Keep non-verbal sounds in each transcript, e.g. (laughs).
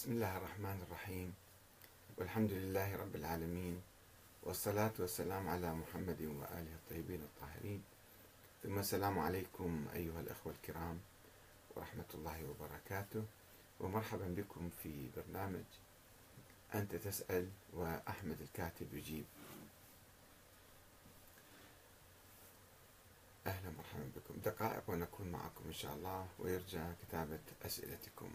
بسم الله الرحمن الرحيم. والحمد لله رب العالمين. والصلاة والسلام على محمد وآله الطيبين الطاهرين. ثم السلام عليكم أيها الأخوة الكرام ورحمة الله وبركاته. ومرحبا بكم في برنامج أنت تسأل وأحمد الكاتب يجيب. أهلا مرحبا بكم. دقائق ونكون معكم إن شاء الله ويرجى كتابة أسئلتكم.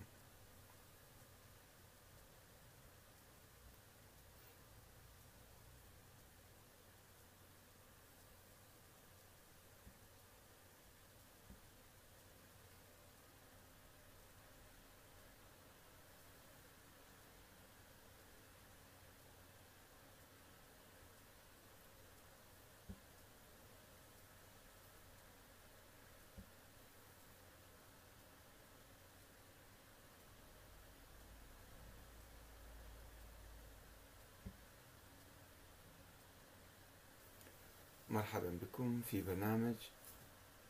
مرحبا بكم في برنامج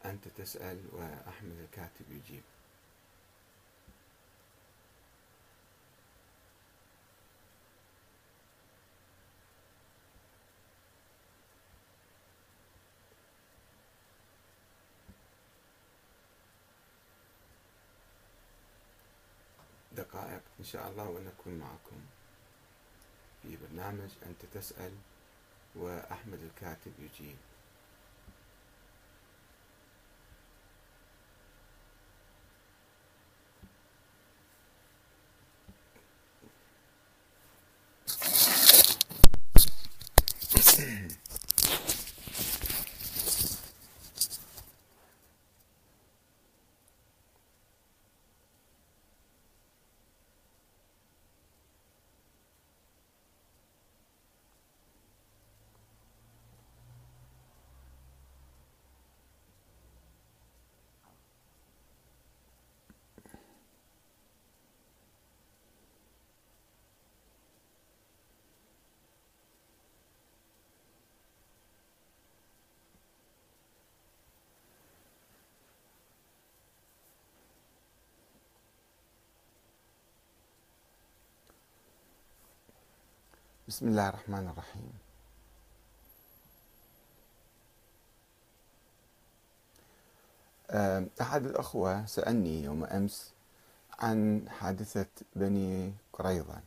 أنت تسأل وأحمد الكاتب يجيب. دقائق إن شاء الله ونكون معكم في برنامج أنت تسأل وأحمد الكاتب يجيب. بسم الله الرحمن الرحيم. أحد الأخوة سألني يوم أمس عن حادثة بني قريظة.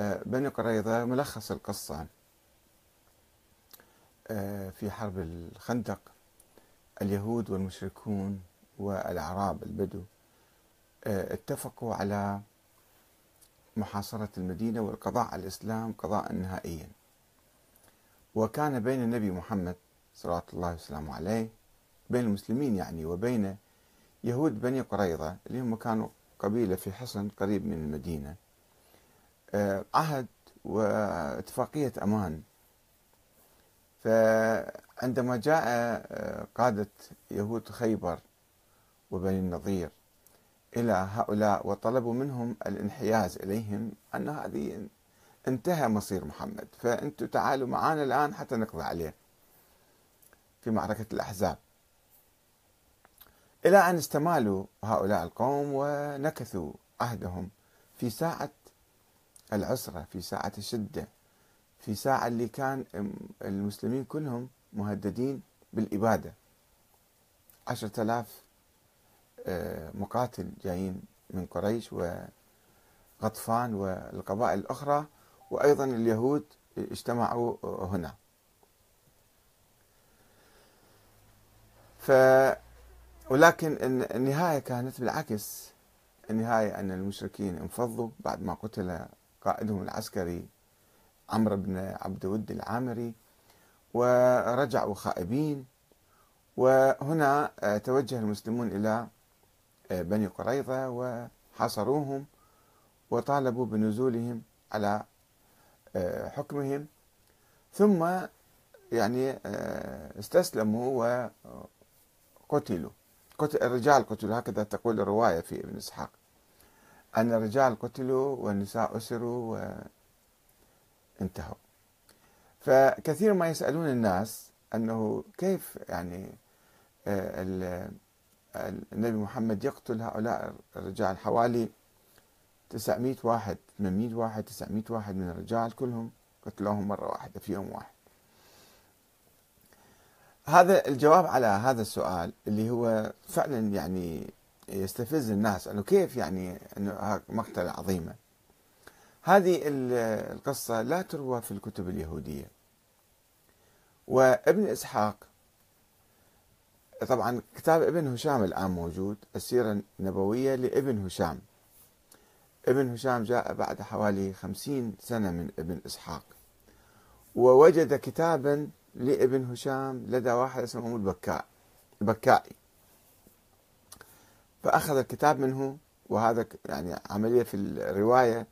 بني قريظة ملخص القصة. في حرب الخندق اليهود والمشركون والأعراب البدو اتفقوا على محاصرة المدينة والقضاء على الإسلام قضاء نهائيا. وكان بين النبي محمد صلى الله وسلامه عليه بين المسلمين يعني وبين يهود بني قريظة اللي هم كانوا قبيلة في حصن قريب من المدينة. عهد واتفاقية أمان. فعندما جاء قادة يهود خيبر وبني النظير إلى هؤلاء وطلبوا منهم الانحياز إليهم أن هذه انتهى مصير محمد. فأنتم تعالوا معنا الآن حتى نقضي عليه في معركة الأحزاب. إلى أن استمالوا هؤلاء القوم ونكثوا عهدهم في ساعة العسرة في ساعة الشدة في ساعة اللي كان المسلمين كلهم مهددين بالإبادة. عشرة آلاف مقاتل جايين من قريش وغطفان والقبائل الأخرى وأيضا اليهود اجتمعوا هنا. ف ولكن النهاية كانت بالعكس. النهاية أن المشركين انفضوا بعد ما قتل قائدهم العسكري عمرو بن عبد ود العامري ورجعوا خائبين. وهنا توجه المسلمون إلى بني قريظة وحاصروهم وطالبوا بنزولهم على حكمهم. ثم يعني استسلموا وقتلوا. قتل الرجال قتلوا. هكذا تقول الرواية في ابن إسحاق. أن الرجال قتلوا والنساء أسروا وانتهوا. فكثير ما يسألون الناس أنه كيف يعني النبي محمد يقتل هؤلاء الرجال حوالي 900 واحد 800 واحد 900 واحد من الرجال كلهم قتلوهم مرة واحدة في يوم واحد. هذا الجواب على هذا السؤال اللي هو فعلا يعني يستفز الناس إنه كيف يعني إنه مقتله عظيمه هذه القصة لا تروى في الكتب اليهودية. وابن إسحاق طبعا كتاب ابن هشام الآن موجود السيرة النبوية لابن هشام. ابن هشام جاء بعد حوالي خمسين سنة من ابن إسحاق. ووجد كتابا لابن هشام لدى واحد اسمه البكاء البكائي فأخذ الكتاب منه وهذا يعني عملية في الرواية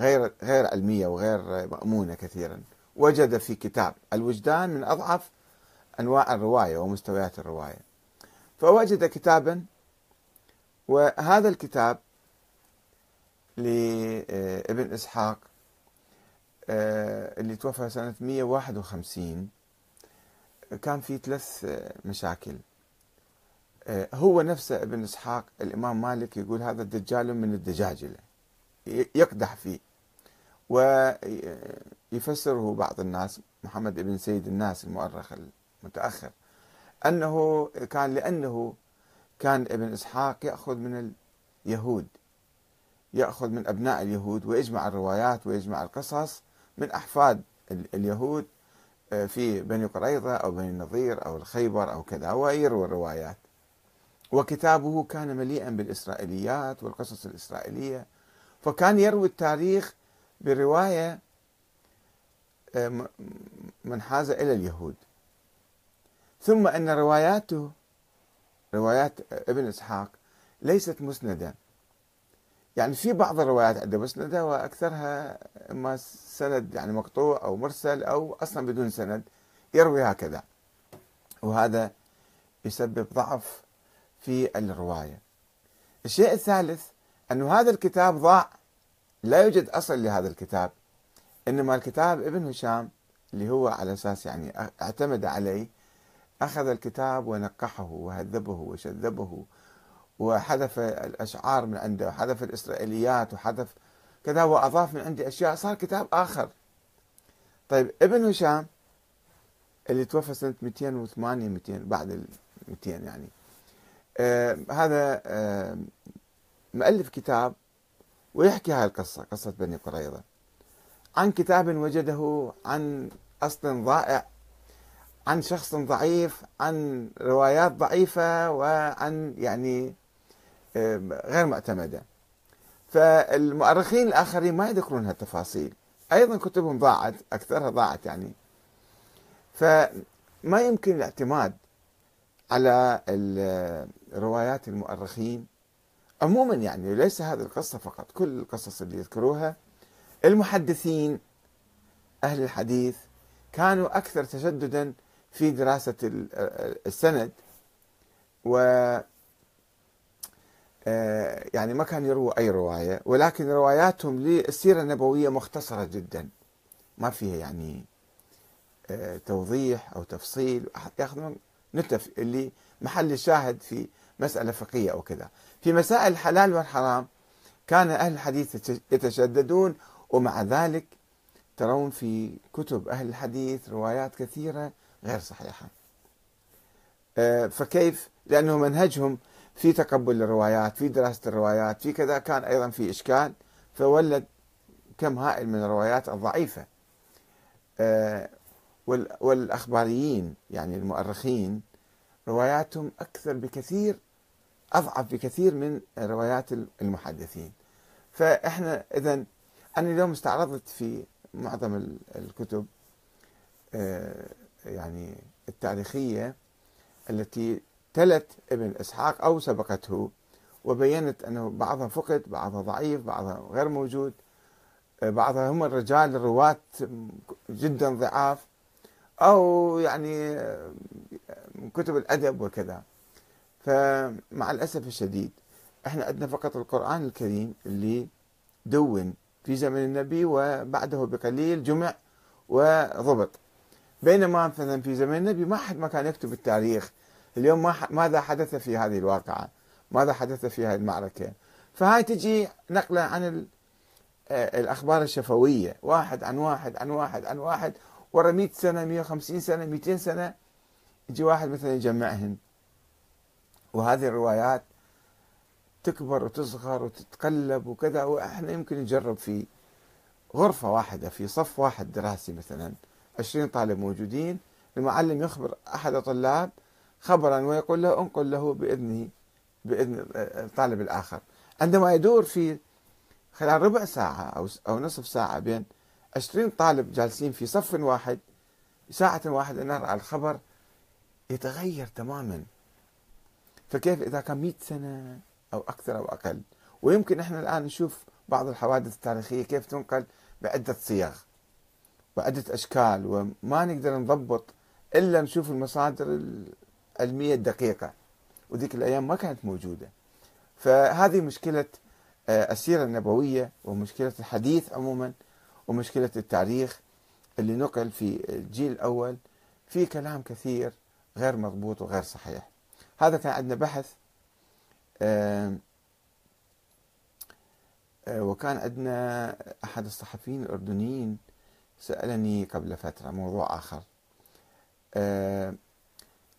غير غير علمية وغير مأمونة كثيرا. وجد في كتاب الوجدان من أضعف أنواع الرواية ومستويات الرواية. فوجد كتابا وهذا الكتاب لابن إسحاق آه، اللي توفى سنة 151 كان في ثلاث مشاكل. آه، هو نفسه ابن إسحاق الإمام مالك يقول هذا الدجال من الدجاجله يقدح فيه. ويفسره بعض الناس محمد بن سيد الناس المؤرخ المتأخر. أنه كان لأنه كان ابن إسحاق يأخذ من اليهود يأخذ من أبناء اليهود ويجمع الروايات ويجمع القصص من أحفاد اليهود آه، في بني قريظة أو بني النضير أو الخيبر أو كذا ويروي الروايات. وكتابه كان مليئا بالإسرائيليات والقصص الإسرائيلية. فكان يروي التاريخ برواية آه، منحازة إلى اليهود. ثم أن رواياته روايات ابن إسحاق ليست مسندة يعني في بعض الروايات عنده مسندة وأكثرها إما سند يعني مقطوع أو مرسل أو أصلا بدون سند يروي هكذا. وهذا يسبب ضعف في الرواية. الشيء الثالث أن هذا الكتاب ضاع. لا يوجد أصل لهذا الكتاب. إنما الكتاب ابن هشام اللي هو على أساس يعني اعتمد عليه أخذ الكتاب ونقحه وهذبه وشذبه وحذف الأشعار من عنده وحذف الإسرائيليات وحذف كذا وأضاف من عنده أشياء صار كتاب آخر. طيب ابن هشام اللي توفى سنة 208 200 بعد ال 200 يعني. آه هذا آه مؤلف كتاب ويحكي هاي القصة قصة بني قريظة. عن كتاب وجده عن أصل ضائع عن شخص ضعيف عن روايات ضعيفة وعن يعني غير معتمدة. فالمؤرخين الآخرين ما يذكرون هالتفاصيل. أيضا كتبهم ضاعت أكثرها ضاعت يعني. فما يمكن الاعتماد على روايات المؤرخين. عموما يعني ليس هذه القصة فقط كل القصص اللي يذكروها المحدثين أهل الحديث كانوا أكثر تشددا في دراسة السند و آه، يعني ما كان يرووا أي رواية ولكن رواياتهم للسيرة النبوية مختصرة جدا. ما فيها يعني آه، توضيح أو تفصيل ياخذون نتف اللي محل الشاهد في مسألة فقهية أو كذا. في مسائل الحلال والحرام كان أهل الحديث يتشددون ومع ذلك ترون في كتب أهل الحديث روايات كثيرة غير صحيحة. آه، فكيف؟ لأنه منهجهم في تقبل الروايات في دراسة الروايات في كذا كان أيضا في إشكال فولد كم هائل من الروايات الضعيفة. آه، والأخباريين يعني المؤرخين رواياتهم أكثر بكثير أضعف بكثير من روايات المحدثين. فإحنا إذا أنا اليوم استعرضت في معظم الكتب آه، يعني التاريخية التي تلت ابن إسحاق أو سبقته وبينت أنه بعضها فقد بعضها ضعيف بعضها غير موجود آه، بعضها هم الرجال الرواة جدا ضعاف أو يعني آه، من كتب الأدب وكذا. فمع الأسف الشديد إحنا عندنا فقط القرآن الكريم اللي دون في زمن النبي وبعده بقليل جمع وضبط. بينما مثلا في زمن النبي ما حد ما كان يكتب التاريخ. اليوم ما ماذا حدث في هذه الواقعة؟ ماذا حدث في هذه المعركة؟ فهاي تجي نقلة عن آه، الأخبار الشفوية. واحد عن واحد عن واحد عن واحد ورا 100 سنة 150 سنة 200 سنة يجي واحد مثلا يجمعهن وهذه الروايات تكبر وتصغر وتتقلب وكذا وإحنا يمكن نجرب في غرفة واحدة في صف واحد دراسي مثلا. 20 طالب موجودين. المعلم يخبر أحد الطلاب خبرا ويقول له انقل له بإذنه بإذن الطالب الآخر. عندما يدور في خلال ربع ساعة أو أو نصف ساعة بين 20 طالب جالسين في صف واحد ساعة واحدة نرى الخبر يتغير تماما. فكيف إذا كان 100 سنة أو أكثر أو أقل؟ ويمكن إحنا الآن نشوف بعض الحوادث التاريخية كيف تنقل بعدة صيغ وعدة أشكال وما نقدر نضبط إلا نشوف المصادر العلمية الدقيقة. وذيك الأيام ما كانت موجودة. فهذه مشكلة آه، السيرة النبوية ومشكلة الحديث عموما ومشكلة التاريخ اللي نقل في الجيل الأول في كلام كثير غير مضبوط وغير صحيح. هذا كان عندنا بحث آه، وكان عندنا أحد الصحفيين الأردنيين سألني قبل فترة موضوع آخر.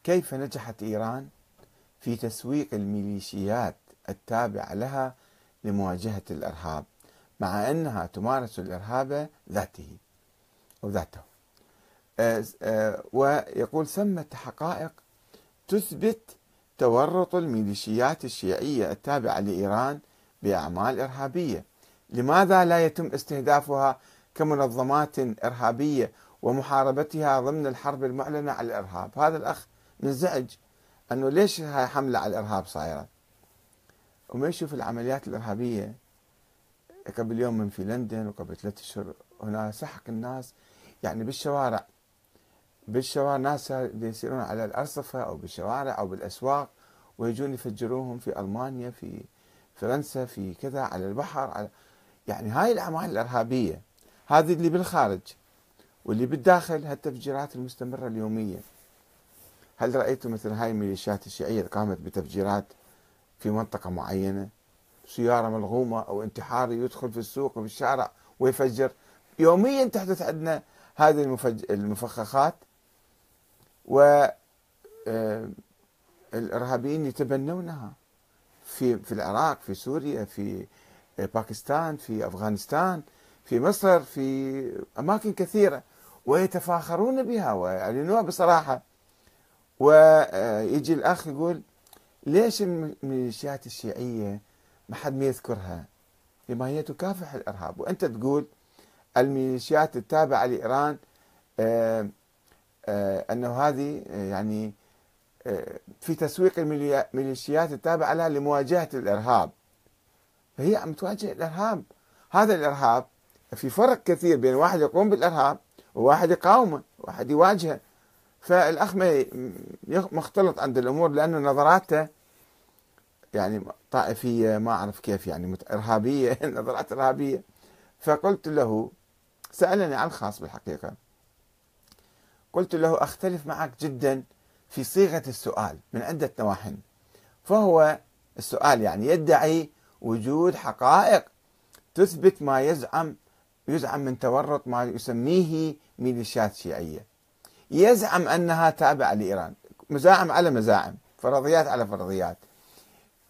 كيف نجحت إيران في تسويق الميليشيات التابعة لها لمواجهة الإرهاب مع أنها تمارس الإرهاب ذاته أو ذاته ويقول ثمة حقائق تثبت تورط الميليشيات الشيعية التابعة لإيران بأعمال إرهابية. لماذا لا يتم استهدافها كمنظمات إرهابية ومحاربتها ضمن الحرب المعلنة على الإرهاب. هذا الأخ منزعج أنه ليش هاي حملة على الإرهاب صايرة؟ وما يشوف العمليات الإرهابية. قبل يوم من في لندن وقبل ثلاثة أشهر هنا سحق الناس. يعني بالشوارع بالشوارع ناس يسيرون على الأرصفة أو بالشوارع أو بالأسواق ويجون يفجروهم في ألمانيا في فرنسا في كذا على البحر على يعني هاي الأعمال الإرهابية. هذه اللي بالخارج واللي بالداخل هالتفجيرات المستمرة اليومية. هل رأيتوا مثل هاي الميليشيات الشيعية قامت بتفجيرات في منطقة معينة؟ سيارة ملغومة أو انتحاري يدخل في السوق وفي الشارع ويفجر. يوميا تحدث عندنا هذه المفج... المفخخات و آه، الإرهابيين يتبنونها في في العراق في سوريا في باكستان في أفغانستان. في مصر في أماكن كثيرة ويتفاخرون بها ويعلنوها بصراحة. ويجي الأخ يقول ليش الميليشيات الشيعية ما حد ما يذكرها؟ لما هي تكافح الإرهاب. وأنت تقول الميليشيات التابعة لإيران آه، آه، أنه هذه يعني في تسويق الميليشيات التابعة لها لمواجهة الإرهاب. فهي عم تواجه الإرهاب. هذا الإرهاب في فرق كثير بين واحد يقوم بالإرهاب وواحد يقاومه واحد يواجهه. فالأخ مختلط عند الأمور لأن نظراته يعني طائفية ما أعرف كيف يعني إرهابية (laughs) نظرات إرهابية. فقلت له سألني عن الخاص بالحقيقة. قلت له أختلف معك جدا في صيغة السؤال من عدة نواحي فهو السؤال يعني يدعي وجود حقائق تثبت ما يزعم يزعم من تورط ما يسميه ميليشيات شيعية يزعم أنها تابعة لإيران. مزاعم على مزاعم. فرضيات على فرضيات.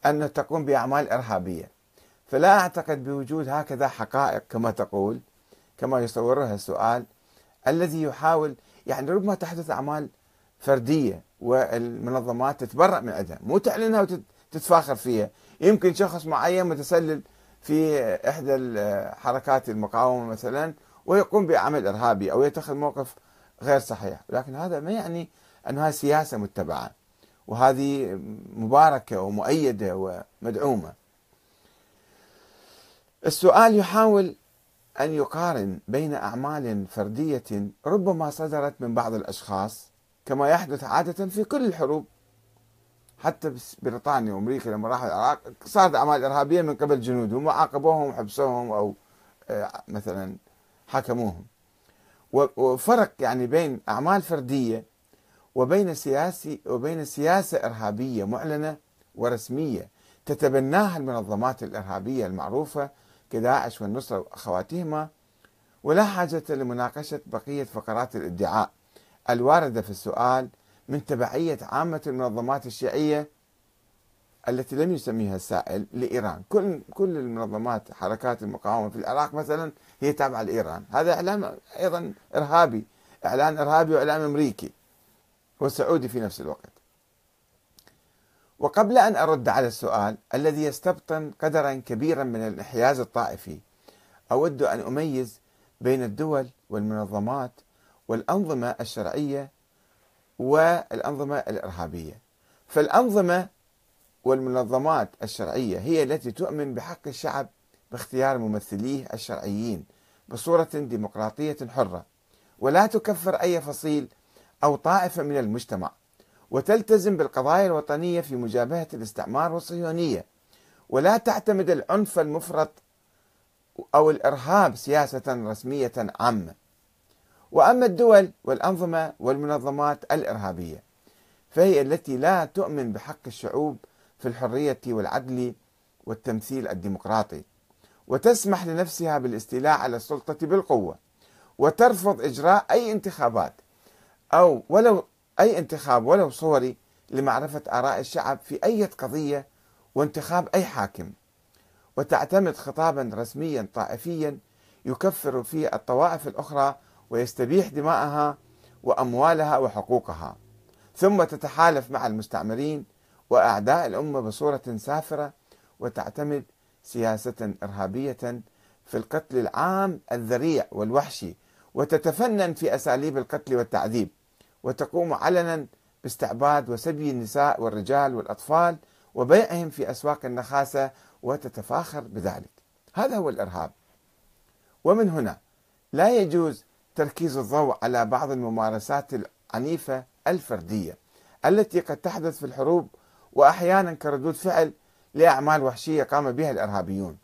أنها تقوم بأعمال إرهابية. فلا أعتقد بوجود هكذا حقائق كما تقول. كما يصورها السؤال. الذي يحاول. يعني ربما تحدث أعمال فردية. والمنظمات تتبرأ من عندها. مو تعلنها وتتفاخر فيها. يمكن شخص معين متسلل في إحدى حركات المقاومة مثلا ويقوم بعمل إرهابي أو يتخذ موقف غير صحيح. لكن هذا ما يعني أنها سياسة متبعة وهذه مباركة ومؤيدة ومدعومة. السؤال يحاول أن يقارن بين أعمال فردية ربما صدرت من بعض الأشخاص كما يحدث عادة في كل الحروب حتى بريطانيا وأمريكا لما راحوا العراق صارت أعمال إرهابية من قبل جنودهم وعاقبوهم وحبسوهم أو آه، مثلا حكموهم وفرق يعني بين أعمال فردية وبين سياسي وبين سياسة إرهابية معلنة ورسمية تتبناها المنظمات الإرهابية المعروفة كداعش والنصرة وأخواتهما ولا حاجة لمناقشة بقية فقرات الإدعاء الواردة في السؤال من تبعية عامة المنظمات الشيعية التي لم يسميها السائل لإيران. كل كل المنظمات حركات المقاومة في العراق مثلا هي تابعة لإيران. هذا إعلام أيضا إرهابي إعلان إرهابي وإعلام أمريكي وسعودي في نفس الوقت. وقبل أن أرد على السؤال الذي يستبطن قدرا كبيرا من الانحياز الطائفي أود أن أميز بين الدول والمنظمات والأنظمة الشرعية والأنظمة الإرهابية. فالأنظمة والمنظمات الشرعية هي التي تؤمن بحق الشعب باختيار ممثليه الشرعيين بصورة ديمقراطية حرة ولا تكفر أي فصيل أو طائفة من المجتمع وتلتزم بالقضايا الوطنية في مجابهة الاستعمار والصهيونية ولا تعتمد العنف المفرط أو الإرهاب سياسة رسمية عامة. وأما الدول والأنظمة والمنظمات الإرهابية فهي التي لا تؤمن بحق الشعوب في الحرية والعدل والتمثيل الديمقراطي وتسمح لنفسها بالاستيلاء على السلطة بالقوة وترفض إجراء أي انتخابات أو ولو أي انتخاب ولو صوري لمعرفة آراء الشعب في أي قضية وانتخاب أي حاكم. وتعتمد خطابا رسميا طائفيا يكفر فيه الطوائف الأخرى ويستبيح دماءها وأموالها وحقوقها. ثم تتحالف مع المستعمرين وأعداء الأمة بصورة سافرة وتعتمد سياسة إرهابية في القتل العام الذريع والوحشي وتتفنن في أساليب القتل والتعذيب وتقوم علنا باستعباد وسبي النساء والرجال والأطفال وبيعهم في أسواق النخاسة وتتفاخر بذلك. هذا هو الإرهاب. ومن هنا لا يجوز تركيز الضوء على بعض الممارسات العنيفة الفردية التي قد تحدث في الحروب وأحيانا كردود فعل لأعمال وحشية قام بها الإرهابيون.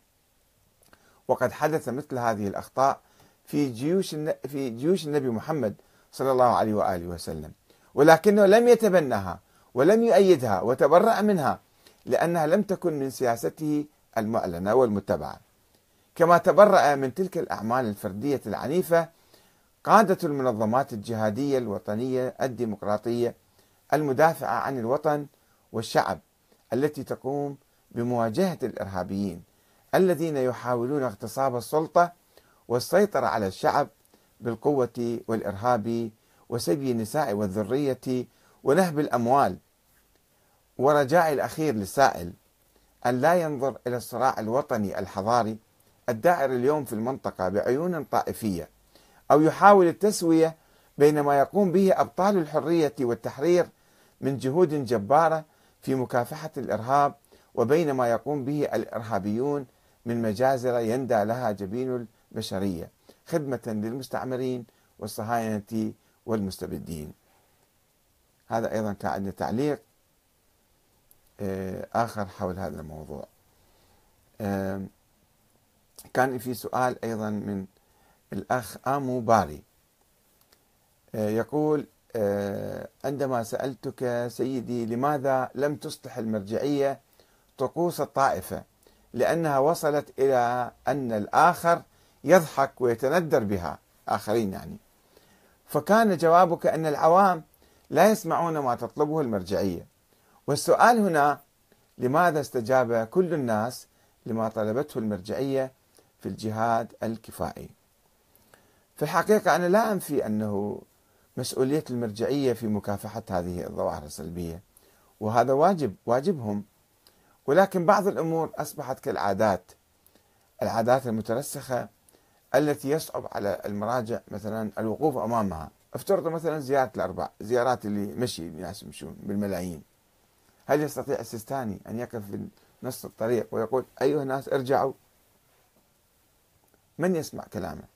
وقد حدث مثل هذه الأخطاء في جيوش في جيوش النبي محمد صلى الله عليه وآله وسلم. ولكنه لم يتبناها ولم يؤيدها وتبرأ منها لأنها لم تكن من سياسته المعلنة والمتبعة. كما تبرأ من تلك الأعمال الفردية العنيفة قادة المنظمات الجهادية الوطنية الديمقراطية المدافعة عن الوطن والشعب التي تقوم بمواجهة الإرهابيين الذين يحاولون اغتصاب السلطة والسيطرة على الشعب بالقوة والإرهاب وسبي النساء والذرية ونهب الأموال. ورجاء الأخير للسائل أن لا ينظر إلى الصراع الوطني الحضاري الدائر اليوم في المنطقة بعيون طائفية. أو يحاول التسوية بين ما يقوم به أبطال الحرية والتحرير من جهود جبارة في مكافحة الإرهاب وبين ما يقوم به الإرهابيون من مجازر يندى لها جبين البشرية. خدمة للمستعمرين والصهاينة والمستبدين. هذا أيضا كان عندنا تعليق آه، آخر حول هذا الموضوع. كان في سؤال أيضا من الأخ آمو باري. آه، يقول آه، عندما سألتك سيدي لماذا لم تصلح المرجعية طقوس الطائفة لأنها وصلت إلى أن الآخر يضحك ويتندر بها آخرين يعني. فكان جوابك أن العوام لا يسمعون ما تطلبه المرجعية. والسؤال هنا لماذا استجاب كل الناس لما طلبته المرجعية في الجهاد الكفائي؟ في الحقيقة أنا لا أنفي أنه مسؤولية المرجعية في مكافحة هذه الظواهر السلبية وهذا واجب واجبهم. ولكن بعض الأمور أصبحت كالعادات العادات المترسخة التي يصعب على المراجع مثلا الوقوف أمامها. افترضوا مثلا زيارة الأربع زيارات اللي مشي الناس يمشون بالملايين. هل يستطيع السيستاني أن يقف في نص الطريق ويقول أيها الناس ارجعوا؟ من يسمع كلامه؟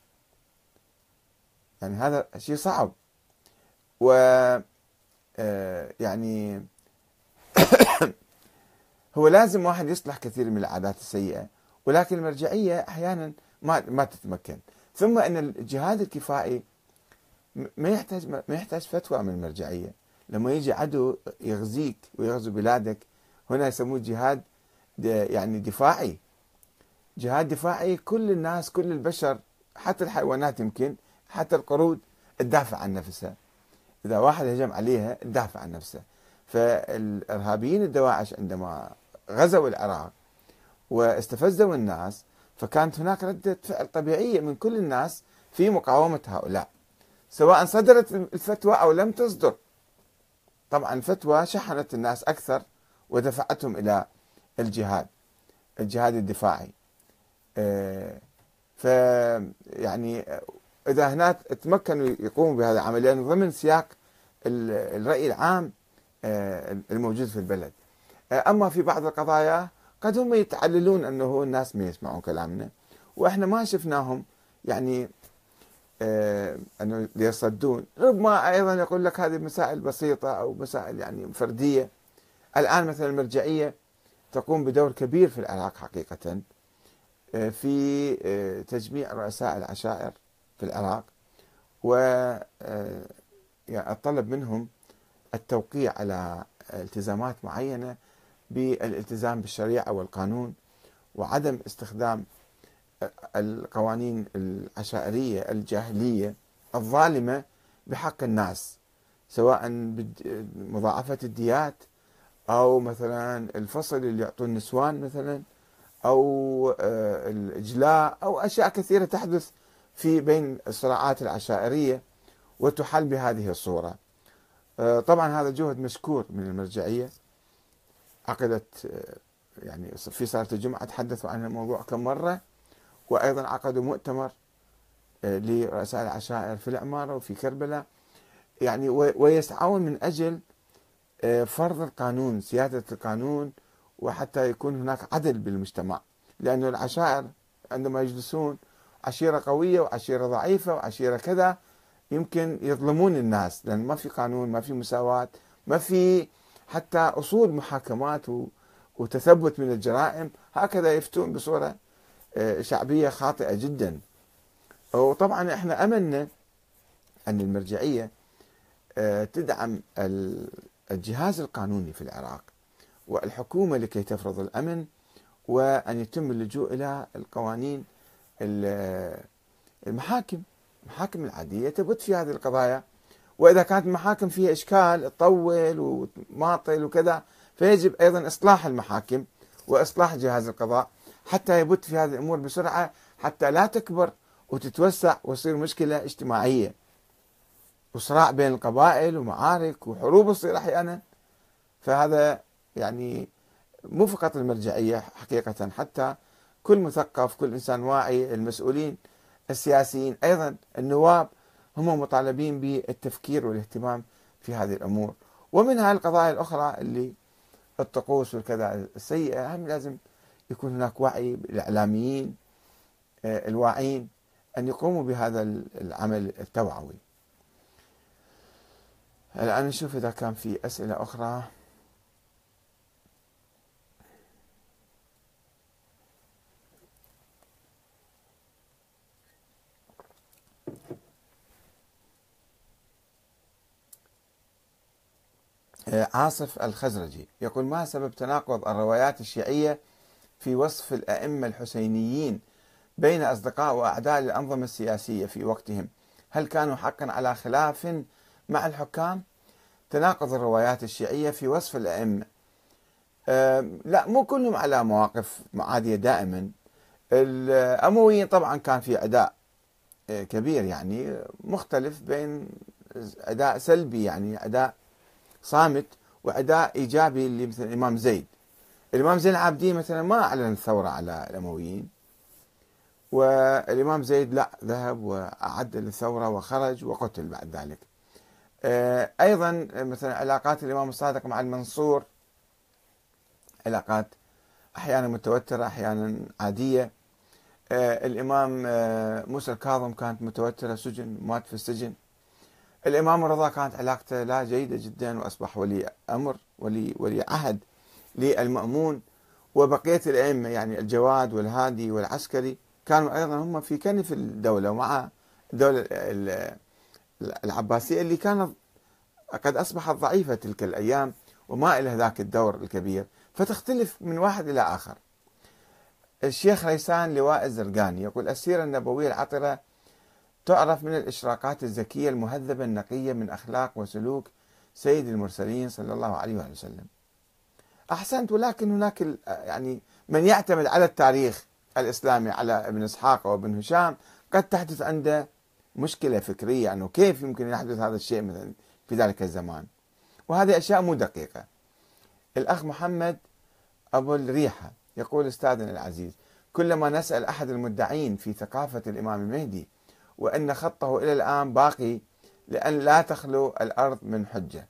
يعني هذا شيء صعب. و آه، يعني (coughs) هو لازم واحد يصلح كثير من العادات السيئة ولكن المرجعية أحيانا ما ما تتمكن. ثم إن الجهاد الكفائي ما يحتاج ما يحتاج فتوى من المرجعية. لما يجي عدو يغزيك ويغزو بلادك هنا يسموه جهاد يعني دفاعي. جهاد دفاعي كل الناس كل البشر حتى الحيوانات يمكن حتى القرود تدافع عن نفسها إذا واحد هجم عليها تدافع عن نفسها فالإرهابيين الدواعش عندما غزوا العراق واستفزوا الناس فكانت هناك ردة فعل طبيعية من كل الناس في مقاومة هؤلاء. سواء صدرت الفتوى أو لم تصدر. طبعا الفتوى شحنت الناس أكثر ودفعتهم إلى الجهاد الجهاد الدفاعي. آه، ف يعني إذا هناك تمكنوا يقوموا بهذا العمل لأنه ضمن سياق الرأي العام آه، الموجود في البلد. آه، أما في بعض القضايا قد هم يتعللون أنه الناس ما يسمعون كلامنا وإحنا ما شفناهم يعني أنه يصدون. ربما أيضا يقول لك هذه مسائل بسيطة أو مسائل يعني فردية. الآن مثلا المرجعية تقوم بدور كبير في العراق حقيقة آه، في آه، تجميع رؤساء العشائر. في العراق و آه، يعني منهم التوقيع على التزامات معينة بالالتزام بالشريعة والقانون وعدم استخدام القوانين العشائرية الجاهلية الظالمة بحق الناس سواء بمضاعفة الديات أو مثلا الفصل اللي يعطون النسوان مثلا أو آه، الإجلاء أو أشياء كثيرة تحدث في بين الصراعات العشائرية وتحل بهذه الصورة. آه، طبعا هذا جهد مشكور من المرجعية. عقدت آه، يعني في صلاة الجمعة تحدثوا عن الموضوع كم مرة وأيضا عقدوا مؤتمر لرؤساء العشائر في العمارة وفي كربلاء. يعني ويسعون من آه، فرض القانون سيادة القانون وحتى يكون هناك عدل بالمجتمع. لأن العشائر عندما يجلسون عشيرة قوية وعشيرة ضعيفة وعشيرة كذا يمكن يظلمون الناس لأن ما في قانون ما في مساواة ما في حتى أصول محاكمات وتثبت من الجرائم. هكذا يفتون بصورة آه، شعبية خاطئة جدا. وطبعا إحنا أملنا أن المرجعية آه، تدعم الجهاز القانوني في العراق والحكومة لكي تفرض الأمن وأن يتم اللجوء إلى القوانين المحاكم المحاكم العادية تبت في هذه القضايا. وإذا كانت المحاكم فيها إشكال تطول وماطل وكذا فيجب أيضا إصلاح المحاكم وإصلاح جهاز القضاء حتى يبت في هذه الأمور بسرعة حتى لا تكبر وتتوسع وتصير مشكلة اجتماعية. وصراع بين القبائل ومعارك وحروب تصير أحيانا. فهذا يعني مو فقط المرجعية حقيقة حتى كل مثقف كل إنسان واعي المسؤولين السياسيين أيضا النواب هم مطالبين بالتفكير والاهتمام في هذه الأمور. ومنها القضايا الأخرى اللي الطقوس والكذا السيئة هم لازم يكون هناك وعي الاعلاميين آه، الواعين أن يقوموا بهذا العمل التوعوي. الآن نشوف إذا كان في أسئلة أخرى. عاصف الخزرجي. يقول ما سبب تناقض الروايات الشيعية في وصف الأئمة الحسينيين بين أصدقاء وأعداء الأنظمة السياسية في وقتهم؟ هل كانوا حقا على خلاف مع الحكام؟ تناقض الروايات الشيعية في وصف الأئمة. لا مو كلهم على مواقف معادية دائما. الأمويين طبعا كان في أداء آه، كبير يعني مختلف بين أداء سلبي يعني أداء صامت وأداء إيجابي اللي مثل الإمام زيد. الإمام زين العابدين مثلا ما أعلن الثورة على الأمويين والإمام زيد لا ذهب وأعد للثورة وخرج وقتل بعد ذلك. آه، أيضا مثلا علاقات الإمام الصادق مع المنصور علاقات أحيانا متوترة أحيانا عادية. آه، الإمام آه، موسى الكاظم كانت متوترة سجن مات في السجن. الإمام الرضا كانت علاقته لا جيدة جدا وأصبح ولي أمر ولي ولي عهد للمأمون وبقية الأئمة يعني الجواد والهادي والعسكري. كانوا أيضا هم في كنف الدولة ومع الدولة العباسية اللي كانت قد أصبحت ضعيفة تلك الأيام وما إلى ذاك الدور الكبير. فتختلف من واحد إلى آخر. الشيخ ريسان لواء الزرقاني يقول السيرة النبوية العطرة تعرف من الإشراقات الزكية المهذبة النقية من أخلاق وسلوك سيد المرسلين صلى الله عليه وسلم. أحسنت ولكن هناك يعني من يعتمد على التاريخ الإسلامي على ابن إسحاق وابن هشام قد تحدث عنده مشكلة فكرية أنه كيف يمكن يحدث هذا الشيء مثلا في ذلك الزمان. وهذه أشياء مو دقيقة. الأخ محمد أبو الريحة يقول أستاذنا العزيز كلما نسأل أحد المدعين في ثقافة الإمام المهدي وأن خطه إلى الآن باقي لأن لا تخلو الأرض من حجة.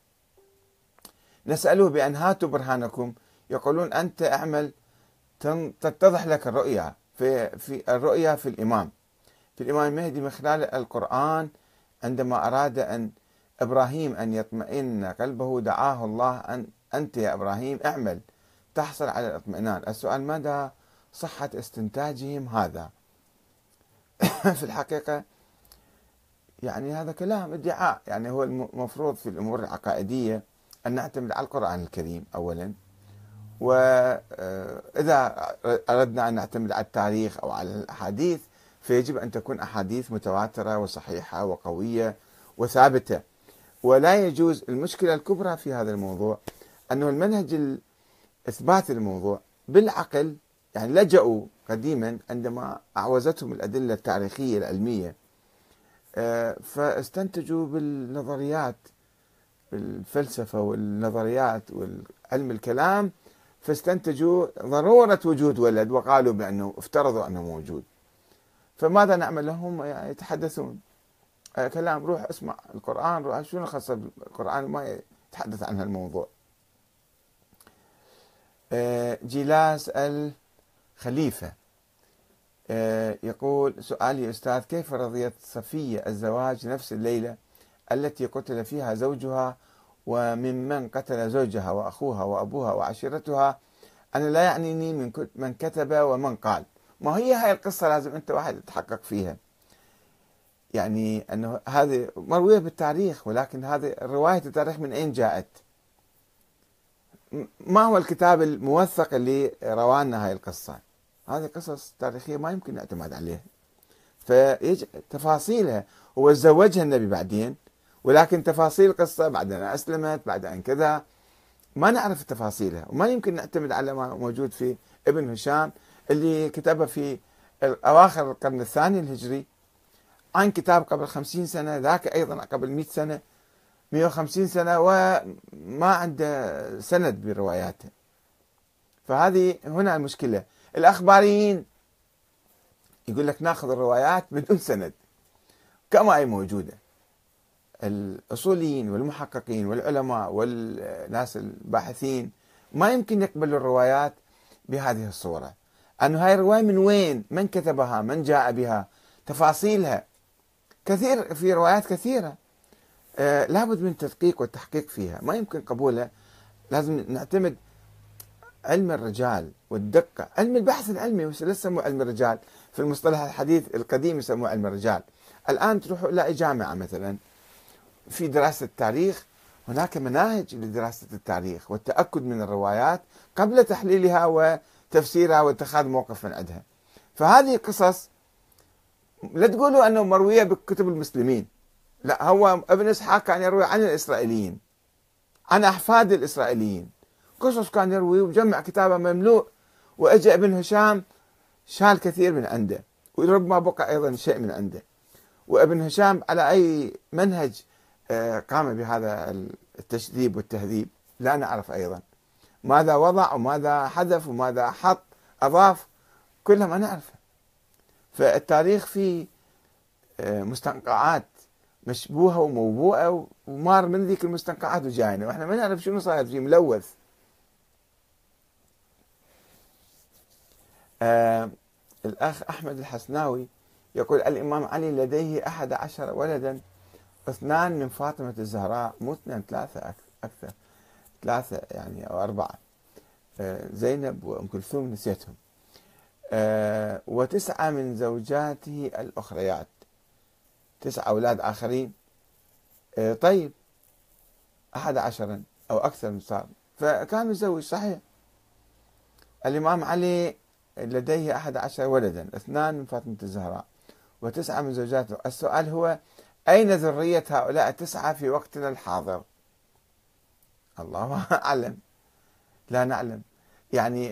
نسأله بأن هاتوا برهانكم. يقولون أنت أعمل تتضح لك الرؤيا في, في الرؤيا في الإمام. في الإمام المهدي من خلال القرآن عندما أراد أن إبراهيم أن يطمئن قلبه دعاه الله أن أنت يا إبراهيم اعمل. تحصل على الاطمئنان. السؤال ماذا صحة استنتاجهم هذا؟ (coughs) في الحقيقة يعني هذا كلام ادعاء. يعني هو المفروض في الأمور العقائدية أن نعتمد على القرآن الكريم أولا وإذا أردنا أن نعتمد على التاريخ أو على الأحاديث فيجب أن تكون أحاديث متواترة وصحيحة وقوية وثابتة. ولا يجوز المشكلة الكبرى في هذا الموضوع أنه المنهج إثبات الموضوع بالعقل يعني لجأوا قديما عندما أعوزتهم الأدلة التاريخية العلمية آه، فاستنتجوا بالنظريات بالفلسفة والنظريات والعلم الكلام فاستنتجوا ضرورة وجود ولد وقالوا بأنه افترضوا أنه موجود. فماذا نعمل لهم؟ يتحدثون. آه، كلام روح اسمع القرآن روح شنو خاصة بالقرآن ما يتحدث عن هالموضوع آه، جلاس الخليفة. آه، يقول سؤالي أستاذ كيف رضيت صفية الزواج نفس الليلة التي قتل فيها زوجها وممن قتل زوجها وأخوها وأبوها وعشيرتها؟ أنا لا يعنيني من من كتب ومن قال. ما هي هاي القصة لازم أنت واحد تتحقق فيها. يعني أنه هذه مروية بالتاريخ ولكن هذه رواية التاريخ من أين جاءت؟ ما هو الكتاب الموثق اللي روانا هاي القصة؟ هذه قصص تاريخية ما يمكن نعتمد عليها فيج تفاصيلها هو تزوجها النبي بعدين ولكن تفاصيل القصة بعد أن أسلمت بعد أن كذا. ما نعرف تفاصيلها وما يمكن نعتمد على ما موجود في ابن هشام اللي كتبه في أواخر القرن الثاني الهجري. عن كتاب قبل خمسين سنة ذاك أيضا قبل مئة سنة 150 سنة وما عنده سند برواياته. فهذه هنا المشكلة. الأخباريين. يقول لك ناخذ الروايات بدون سند. كما هي موجودة. الأصوليين والمحققين والعلماء والناس الباحثين ما يمكن يقبلوا الروايات بهذه الصورة. أنه هاي الرواية من وين؟ من كتبها؟ من جاء بها؟ تفاصيلها. كثير في روايات كثيرة. آه لابد من التدقيق والتحقيق فيها. ما يمكن قبولها. لازم نعتمد علم الرجال. والدقة. علم البحث العلمي لا يسموه علم الرجال. في المصطلح الحديث القديم يسموه علم الرجال. الآن تروحوا إلى جامعة مثلا. في دراسة التاريخ. هناك مناهج لدراسة التاريخ والتأكد من الروايات قبل تحليلها وتفسيرها واتخاذ موقف من عندها. فهذه قصص لا تقولوا أنه مروية بكتب المسلمين. لا هو ابن إسحاق كان يروي عن الإسرائيليين عن أحفاد الإسرائيليين. قصص كان يروي وجمع كتابه مملوء. وأجى أبن هشام شال كثير من عنده وربما بقى أيضا شيء من عنده. وأبن هشام على أي منهج آه، قام بهذا التشذيب والتهذيب؟ لا نعرف أيضا. ماذا وضع وماذا حذف وماذا حط أضاف كلها ما نعرفه. فالتاريخ فيه آه، مستنقعات مشبوهة وموبوءة ومار من ذيك المستنقعات وجاينا. وإحنا ما نعرف شنو صاير فيه ملوث. آه الأخ أحمد الحسناوي يقول الإمام علي لديه أحد عشر ولدا اثنان من فاطمة الزهراء مو اثنين ثلاثة أكثر ثلاثة يعني أو أربعة. آه زينب وأم كلثوم نسيتهم. آه وتسعة من زوجاته الأخريات. تسعة أولاد آخرين. آه طيب أحد عشرا أو أكثر من صار. فكان متزوج صحيح. الإمام علي لديه أحد عشر ولدا اثنان من فاطمة الزهراء وتسعة من زوجاته. السؤال هو أين ذرية هؤلاء التسعة في وقتنا الحاضر؟ الله (laughs) أعلم. لا نعلم. يعني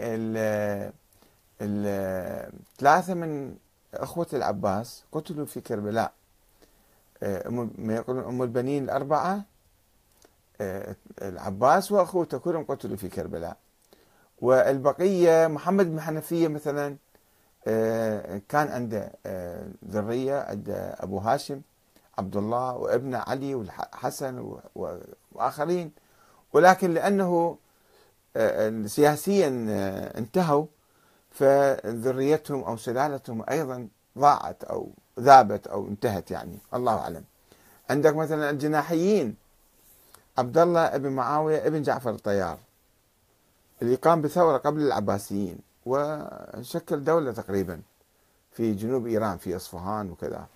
الثلاثة من أخوة العباس قتلوا في كربلاء. ما يقولون أم البنين الأربعة العباس وأخوته كلهم قتلوا في كربلاء. والبقية محمد بن حنفية مثلا كان عنده ذرية عنده أبو هاشم عبد الله وابنه علي والحسن وآخرين. ولكن لأنه سياسيا انتهوا فذريتهم أو سلالتهم أيضا ضاعت أو ذابت أو انتهت يعني. الله أعلم. عندك مثلا الجناحيين عبد الله ابن معاوية ابن جعفر الطيار. اللي قام بثورة قبل العباسيين وشكل دولة تقريبا في جنوب إيران في أصفهان وكذا.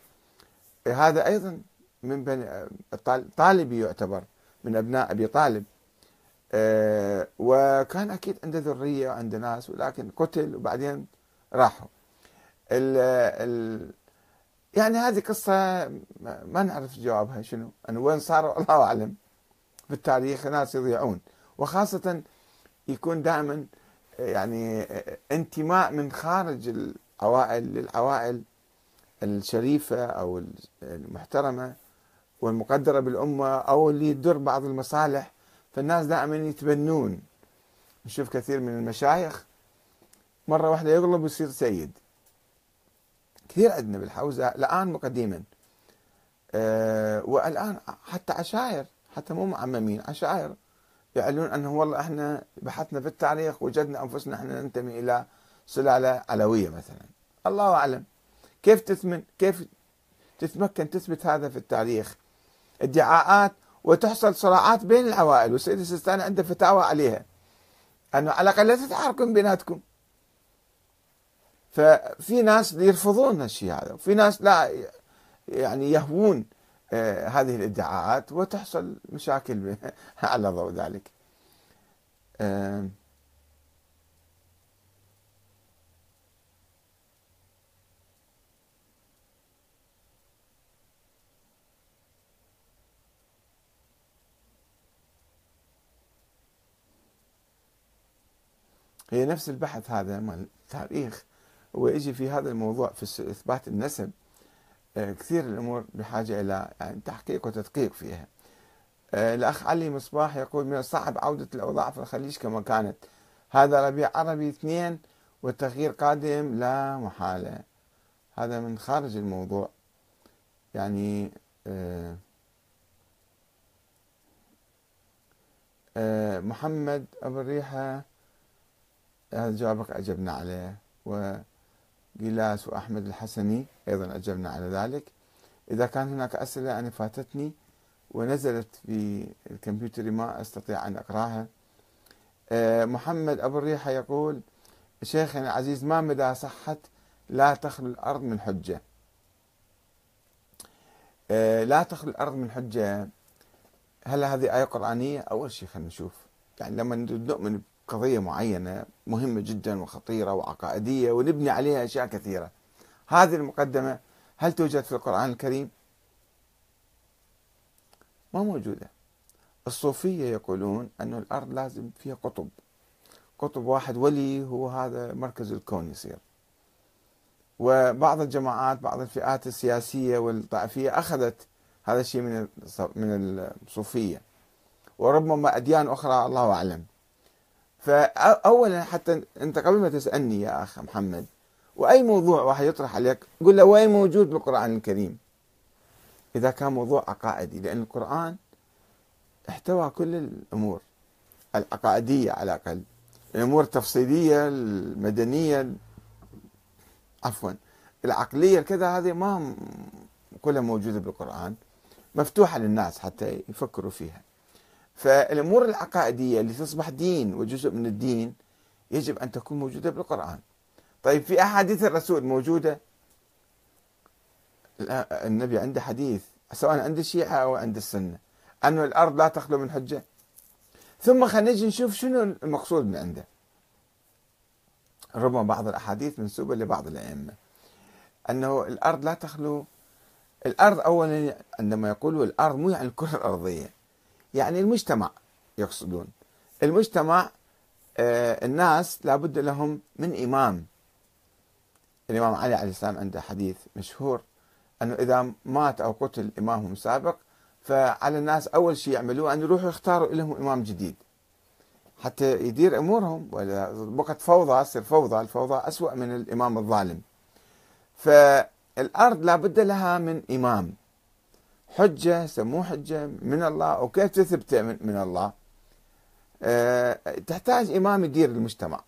هذا أيضا من بني طالبي يعتبر من أبناء أبي طالب. آه، وكان أكيد عنده ذرية وعنده ناس ولكن قتل وبعدين راحوا. ال يعني هذه قصة ما نعرف جوابها شنو أنا وين صاروا الله أعلم. في التاريخ ناس يضيعون وخاصة يكون دائما يعني انتماء من خارج العوائل للعوائل الشريفة أو المحترمة والمقدرة بالأمة أو اللي تدر بعض المصالح. فالناس دائما يتبنون. نشوف كثير من المشايخ مرة واحدة يغلب ويصير سيد. كثير عندنا بالحوزة الآن وقديما أه والآن حتى عشائر حتى مو معممين عشائر يعلنون أنه والله إحنا بحثنا في التاريخ وجدنا أنفسنا إحنا ننتمي إلى سلالة علوية مثلا. الله أعلم. كيف تثمن كيف تتمكن تثبت هذا في التاريخ ادعاءات وتحصل صراعات بين العوائل. والسيد السيستاني عنده فتاوى عليها. أنه على الأقل لا تتحاركون بيناتكم. ففي ناس يرفضون الشيء هذا. وفي ناس لا يعني يهوون هذه الإدعاءات وتحصل مشاكل (laughs) على ضوء ذلك. آه هي نفس البحث هذا مال التاريخ ويجي في هذا الموضوع في إثبات النسب آه، كثير الأمور بحاجة إلى يعني تحقيق وتدقيق فيها. آه، الأخ علي مصباح يقول من الصعب عودة الأوضاع في الخليج كما كانت. هذا ربيع عربي اثنين والتغيير قادم لا محالة. هذا من خارج الموضوع. يعني آه، محمد أبو الريحة هذا جوابك أجبنا عليه وجلاس وأحمد الحسني أيضا أجبنا على ذلك. إذا كان هناك أسئلة أنا فاتتني ونزلت في الكمبيوتر ما أستطيع أن أقرأها. آه، محمد أبو الريحة يقول شيخنا العزيز ما مدى صحة لا تخلو الأرض من حجة؟ آه، لا تخلو الأرض من حجة. هل هذه آية قرآنية؟ أول شيء خلينا نشوف. يعني لما نؤمن قضية معينة مهمة جدا وخطيرة وعقائدية ونبني عليها أشياء كثيرة. هذه المقدمة هل توجد في القرآن الكريم؟ ما موجودة. الصوفية يقولون أن الأرض لازم فيها قطب. قطب واحد ولي هو هذا مركز الكون يصير. وبعض الجماعات بعض الفئات السياسية والطائفية أخذت هذا الشيء من من الصوفية. وربما أديان أخرى الله أعلم. فاولا حتى أنت قبل ما تسألني يا أخ محمد وأي موضوع واحد يطرح عليك قل له وين موجود بالقران الكريم؟ إذا كان موضوع عقائدي لأن القرآن احتوى كل الأمور العقائدية على الأقل الأمور التفصيلية المدنية عفوا العقلية كذا هذه ما كلها موجودة بالقرآن مفتوحة للناس حتى يفكروا فيها. فالأمور العقائدية اللي تصبح دين وجزء من الدين يجب أن تكون موجودة بالقرآن. طيب في أحاديث الرسول موجودة؟ لا النبي عنده حديث سواء عند الشيعة أو عند السنة انه الأرض لا تخلو من حجة. ثم خلينا نجي نشوف شنو المقصود من عنده. ربما بعض الأحاديث منسوبة لبعض الأئمة أنه الأرض لا تخلو الأرض أولا عندما يقولوا الأرض مو يعني الكرة الأرضية يعني المجتمع يقصدون. المجتمع آه الناس لابد لهم من إمام. الإمام علي عليه السلام عنده حديث مشهور أنه إذا مات أو قتل إمامهم سابق فعلى الناس أول شيء يعملوه أن يروحوا يختاروا لهم إمام جديد. حتى يدير أمورهم ولا وقت فوضى تصير فوضى الفوضى أسوأ من الإمام الظالم. فالأرض لابد لها من إمام. حجة سموه حجة من الله. وكيف تثبت من الله؟ أه تحتاج إمام يدير المجتمع.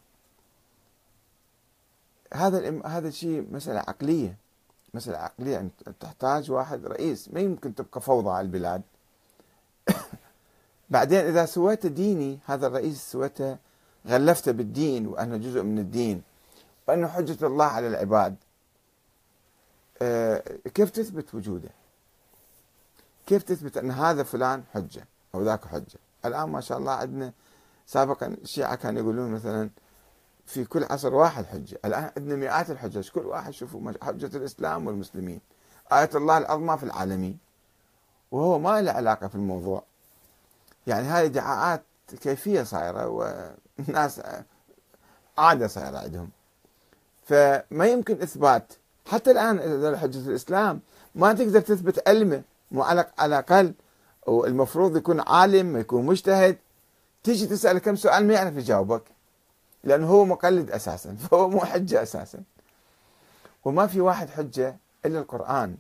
هذا هذا الشيء مسألة عقلية. مسألة عقلية تحتاج واحد رئيس. ما يمكن تبقى فوضى على البلاد. (coughs) بعدين إذا سويته ديني هذا الرئيس سويته غلفته بالدين وأنه جزء من الدين وأنه حجة الله على العباد. آه، كيف تثبت وجوده؟ كيف تثبت أن هذا فلان حجة أو ذاك حجة؟ الآن ما شاء الله عندنا سابقا الشيعة كانوا يقولون مثلا في كل عصر واحد حجة الآن عندنا مئات الحجج كل واحد شوفوا حجة الإسلام والمسلمين. آية الله العظمى في العالمين وهو ما له علاقة في الموضوع. يعني هذه ادعاءات كيفية صايرة والناس عادة صايرة عندهم. فما يمكن إثبات حتى الآن حجة الإسلام ما تقدر تثبت علمه مو على الأقل والمفروض يكون عالم يكون مجتهد. تيجي تسأله كم سؤال ما يعرف يجاوبك لأنه هو مقلد أساسا (laughs) فهو مو حجة أساسا. وما في واحد حجة إلا القرآن.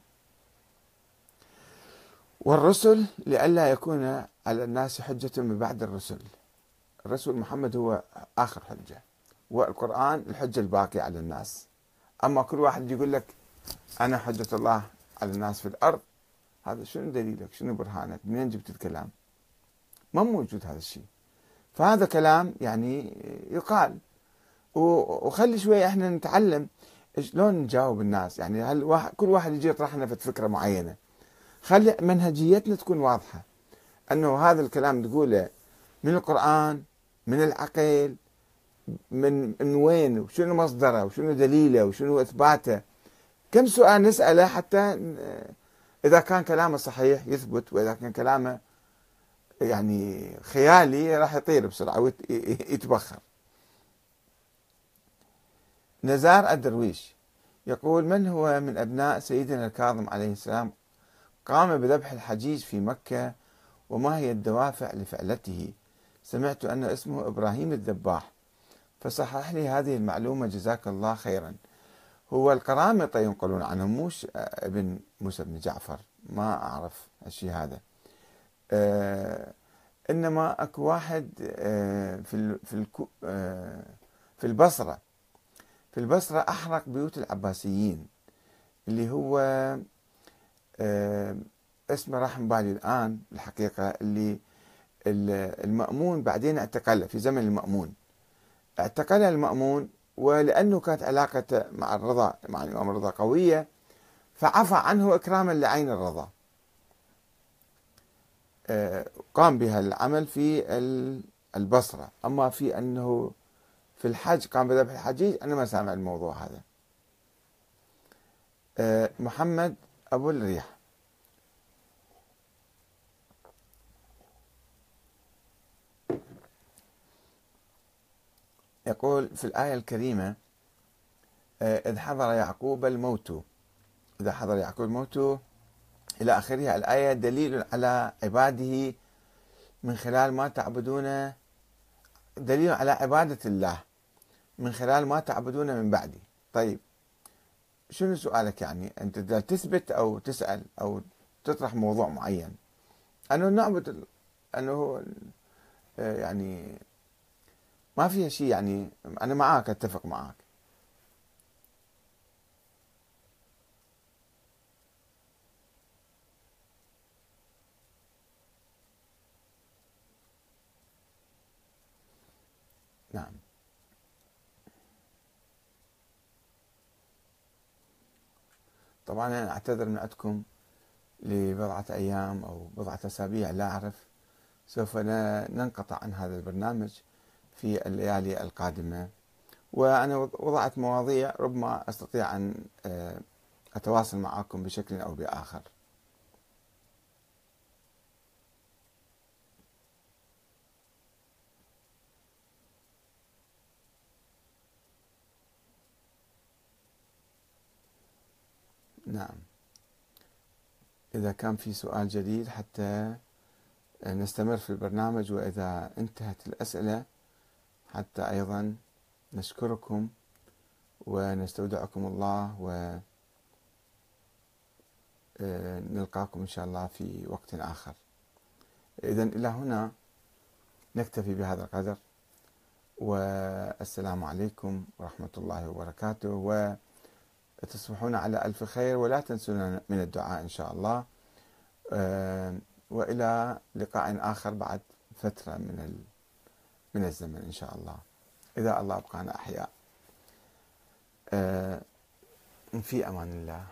والرسل لئلا يكون على الناس حجة من بعد الرسل. الرسول محمد هو آخر حجة والقرآن الحجة الباقية على الناس. أما كل واحد يقول لك أنا حجة الله على الناس في الأرض هذا شنو دليلك؟ شنو برهانك؟ منين جبت الكلام؟ ما موجود هذا الشيء. فهذا كلام يعني يقال. وخلي شوي إحنا نتعلم شلون نجاوب الناس. يعني هل واحد كل واحد يجي يطرح لنا فكرة معينة. خلي منهجيتنا تكون واضحة. إنه هذا الكلام تقوله من القرآن من العقل من من وين؟ وشنو مصدره؟ وشنو دليله؟ وشنو إثباته؟ كم سؤال نسأله حتى إذا كان كلامه صحيح يثبت وإذا كان كلامه يعني خيالي راح يطير بسرعة ويتبخر نزار الدرويش يقول من هو من أبناء سيدنا الكاظم عليه السلام؟ قام بذبح الحجيج في مكة وما هي الدوافع لفعلته؟ سمعت أن اسمه إبراهيم الذباح فصحح لي هذه المعلومة جزاك الله خيرا. هو القرامطة ينقلون عنه. موش ابن موسى بن جعفر ما أعرف الشيء هذا. آه، إنما أكو واحد آه، في في آه، في البصرة. في البصرة أحرق بيوت العباسيين اللي هو اسمه راح بالي الآن الحقيقة اللي المأمون بعدين اعتقله في زمن المأمون. اعتقله المأمون ولأنه كانت علاقته مع الرضا مع الإمام الرضا قوية فعفى عنه إكراما لعين الرضا. آه، قام بها العمل في البصرة. أما في أنه في الحج قام بذبح الحجيج أنا ما سامع الموضوع هذا. آه، محمد أبو الريح يقول في الآية الكريمة آه، إذ حضر يعقوب الموت. إذا حضر يعقوب الموت إلى آخرها الآية دليل على عباده من خلال ما تعبدون دليل على عبادة الله من خلال ما تعبدون من بعدي. طيب شنو سؤالك يعني؟ أنت تثبت أو تسأل أو تطرح موضوع معين أنه نعبد أنه يعني ما فيها شيء يعني أنا معاك أتفق معاك. نعم. طبعا أنا أعتذر من عندكم لبضعة أيام أو بضعة أسابيع لا أعرف سوف ننقطع عن هذا البرنامج. في الليالي القادمة. وأنا وضعت مواضيع ربما أستطيع أن آه، أتواصل معكم بشكل أو بآخر. نعم. إذا كان في سؤال جديد حتى نستمر في البرنامج وإذا انتهت الأسئلة حتى أيضا نشكركم ونستودعكم الله و آه، نلقاكم إن شاء الله في وقت آخر. إذا إلى هنا نكتفي بهذا القدر. والسلام عليكم ورحمة الله وبركاته. وتصبحون على ألف خير ولا تنسونا من الدعاء إن شاء الله. آه، وإلى لقاء آخر بعد فترة من من الزمن إن شاء الله. إذا الله ابقانا أحياء. آه، في أمان الله.